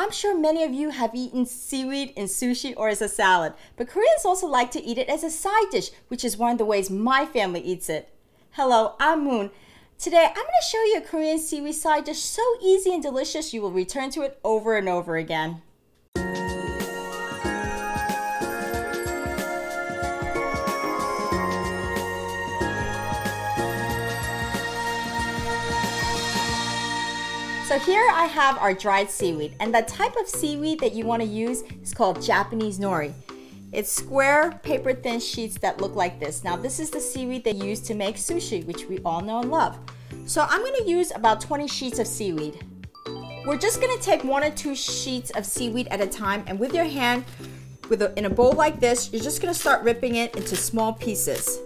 I'm sure many of you have eaten seaweed in sushi or as a salad, but Koreans also like to eat it as a side dish, which is one of the ways my family eats it. Hello, I'm Moon. Today, I'm going to show you a Korean seaweed side dish so easy and delicious you will return to it over and over again. So here I have our dried seaweed, and the type of seaweed that you want to use is called Japanese nori. It's square, paper thin sheets that look like this. Now this is the seaweed they use to make sushi, which we all know and love. So I'm going to use about 20 sheets of seaweed. We're just going to take one or two sheets of seaweed at a time, and with your hand, with a, in a bowl like this, you're just going to start ripping it into small pieces.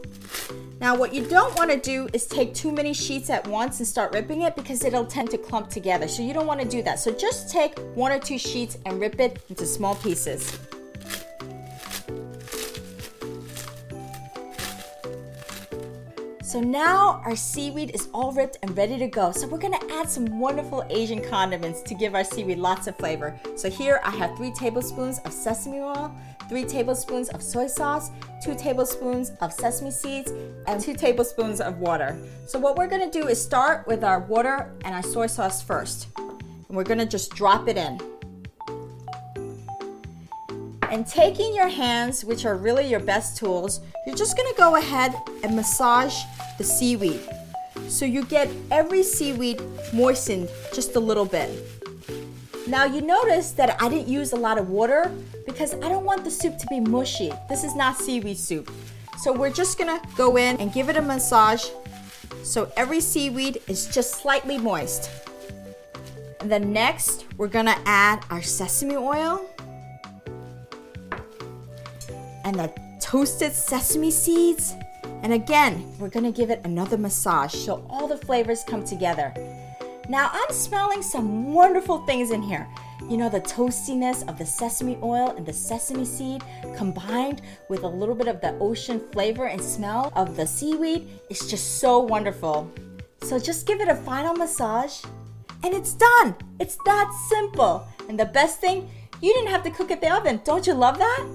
Now what you don't want to do is take too many sheets at once and start ripping it because it'll tend to clump together. So you don't want to do that. So just take one or two sheets and rip it into small pieces. So now our seaweed is all ripped and ready to go. So we're gonna add some wonderful Asian condiments to give our seaweed lots of flavor. So here I have three tablespoons of sesame oil, three tablespoons of soy sauce, two tablespoons of sesame seeds, and two tablespoons of water. So what we're gonna do is start with our water and our soy sauce first. And we're gonna just drop it in. And taking your hands, which are really your best tools, you're just gonna go ahead and massage the seaweed. So you get every seaweed moistened just a little bit. Now you notice that I didn't use a lot of water because I don't want the soup to be mushy. This is not seaweed soup. So we're just gonna go in and give it a massage so every seaweed is just slightly moist. And then next, we're gonna add our sesame oil and the toasted sesame seeds and again, we're gonna give it another massage so all the flavors come together. Now I'm smelling some wonderful things in here. You know, the toastiness of the sesame oil and the sesame seed combined with a little bit of the ocean flavor and smell of the seaweed is just so wonderful. So just give it a final massage and it's done. It's that simple. And the best thing, you didn't have to cook at the oven. Don't you love that?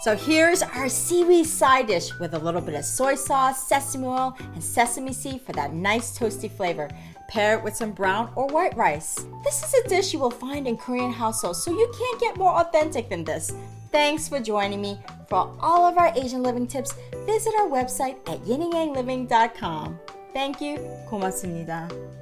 So here's our seaweed side dish with a little bit of soy sauce, sesame oil, and sesame seed for that nice toasty flavor. Pair it with some brown or white rice. This is a dish you will find in Korean households, so you can't get more authentic than this. Thanks for joining me. For all of our Asian living tips, visit our website at yinyangliving.com. Thank you. 고맙습니다.